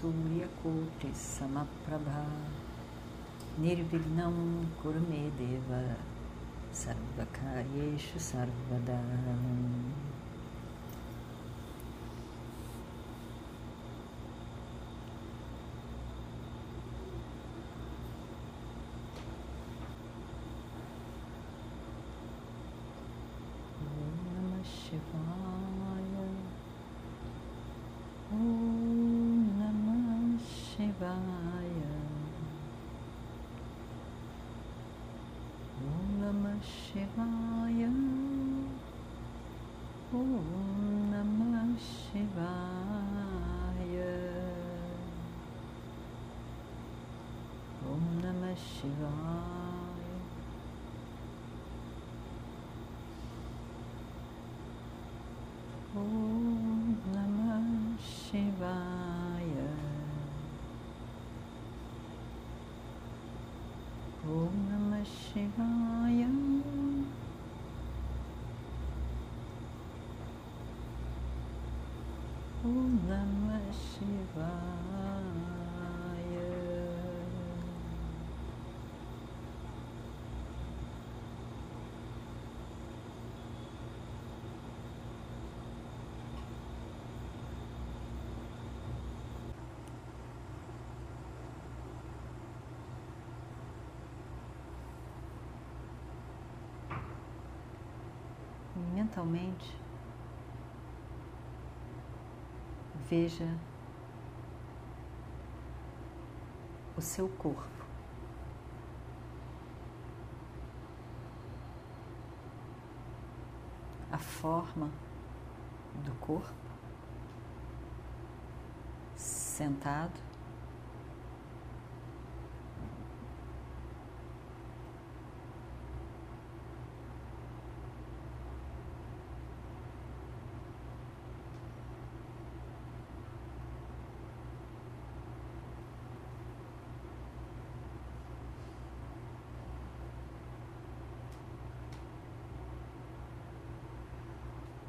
सूर्यकोटिसमप्रभा। निर्विघ्नं कुरु मे देव। सर्वकार्येषु सर्वदा। Mentalmente veja o seu corpo. A forma do corpo, sentado,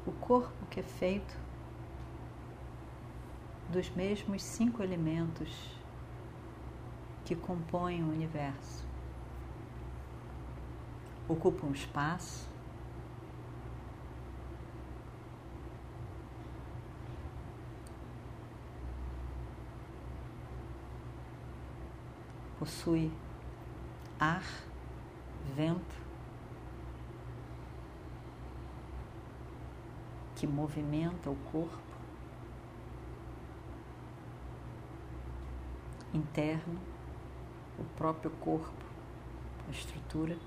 o corpo que é feito dos mesmos cinco elementos que compõem o universo. Ocupa um espaço, possui ar, vento, que movimenta o corpo interno, o próprio corpo, a estrutura.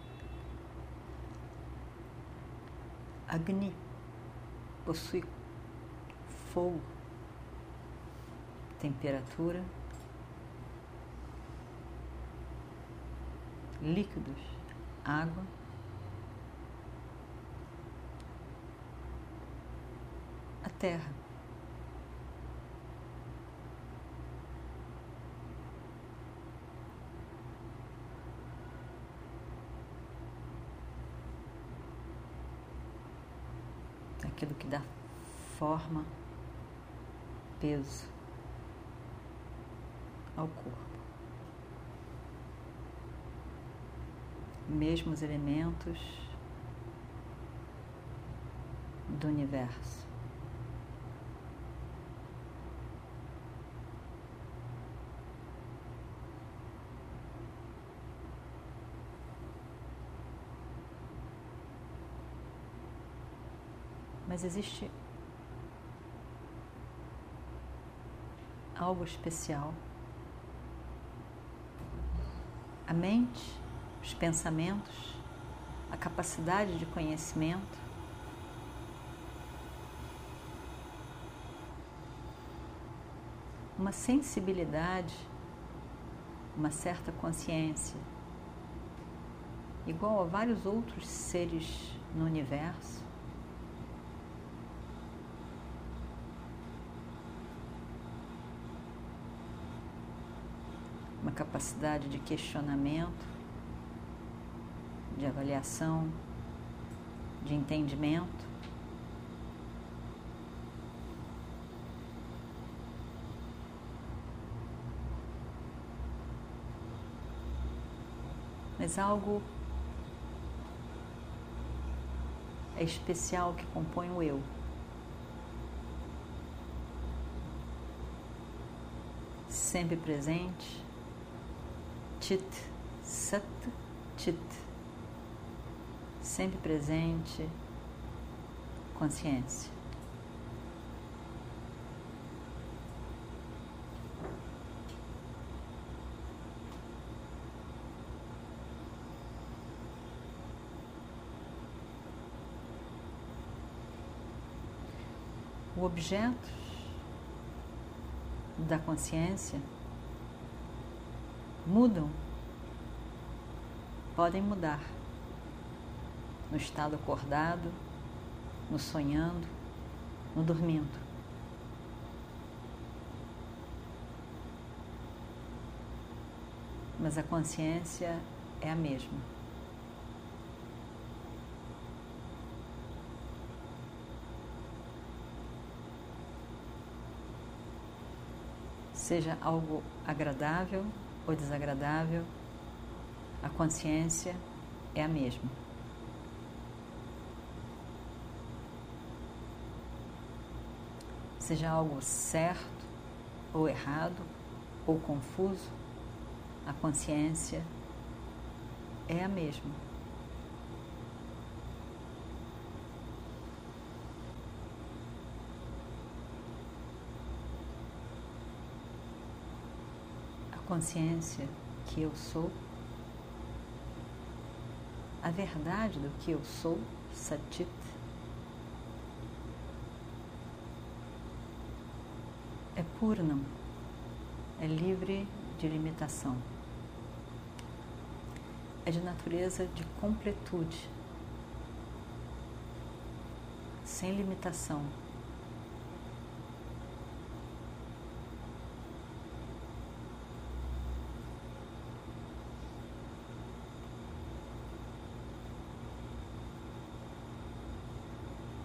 Agni possui fogo, temperatura, líquidos, água. Terra. Aquilo que dá forma, peso ao corpo. Mesmos elementos do universo. Mas existe algo especial. A mente, os pensamentos, a capacidade de conhecimento uma sensibilidade, uma certa consciência, igual a vários outros seres no universo. Uma capacidade de questionamento, de avaliação, de entendimento. Mas algo é especial que compõe o eu. Sempre presente, Chit, Sat, Chit. Sempre presente, consciência. objetos da consciência mudam, podem mudar no estado acordado, no sonhando, no dormindo. Mas a consciência é a mesma. seja algo agradável ou desagradável, a consciência é a mesma. Seja algo certo ou errado ou confuso, a consciência é a mesma. Consciência que eu sou, a verdade do que eu sou, Satit, é Purnam, é livre de limitação, é de natureza de completude, sem limitação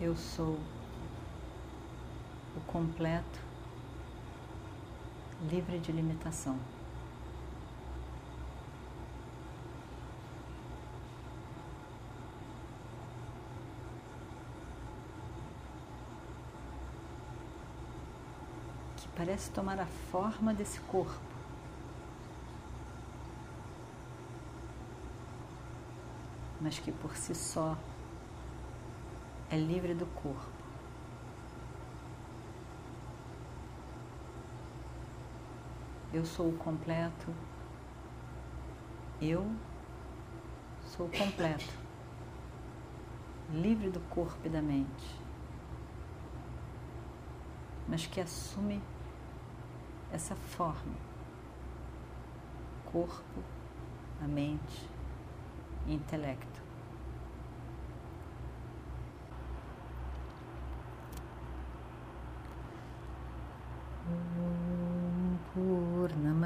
eu sou o completo, livre de limitação. Que parece tomar a forma desse corpo. Mas que por si só é livre do corpo. Eu sou o completo. Eu sou o completo, livre do corpo e da mente, mas que assume essa forma: corpo, a mente e intelecto.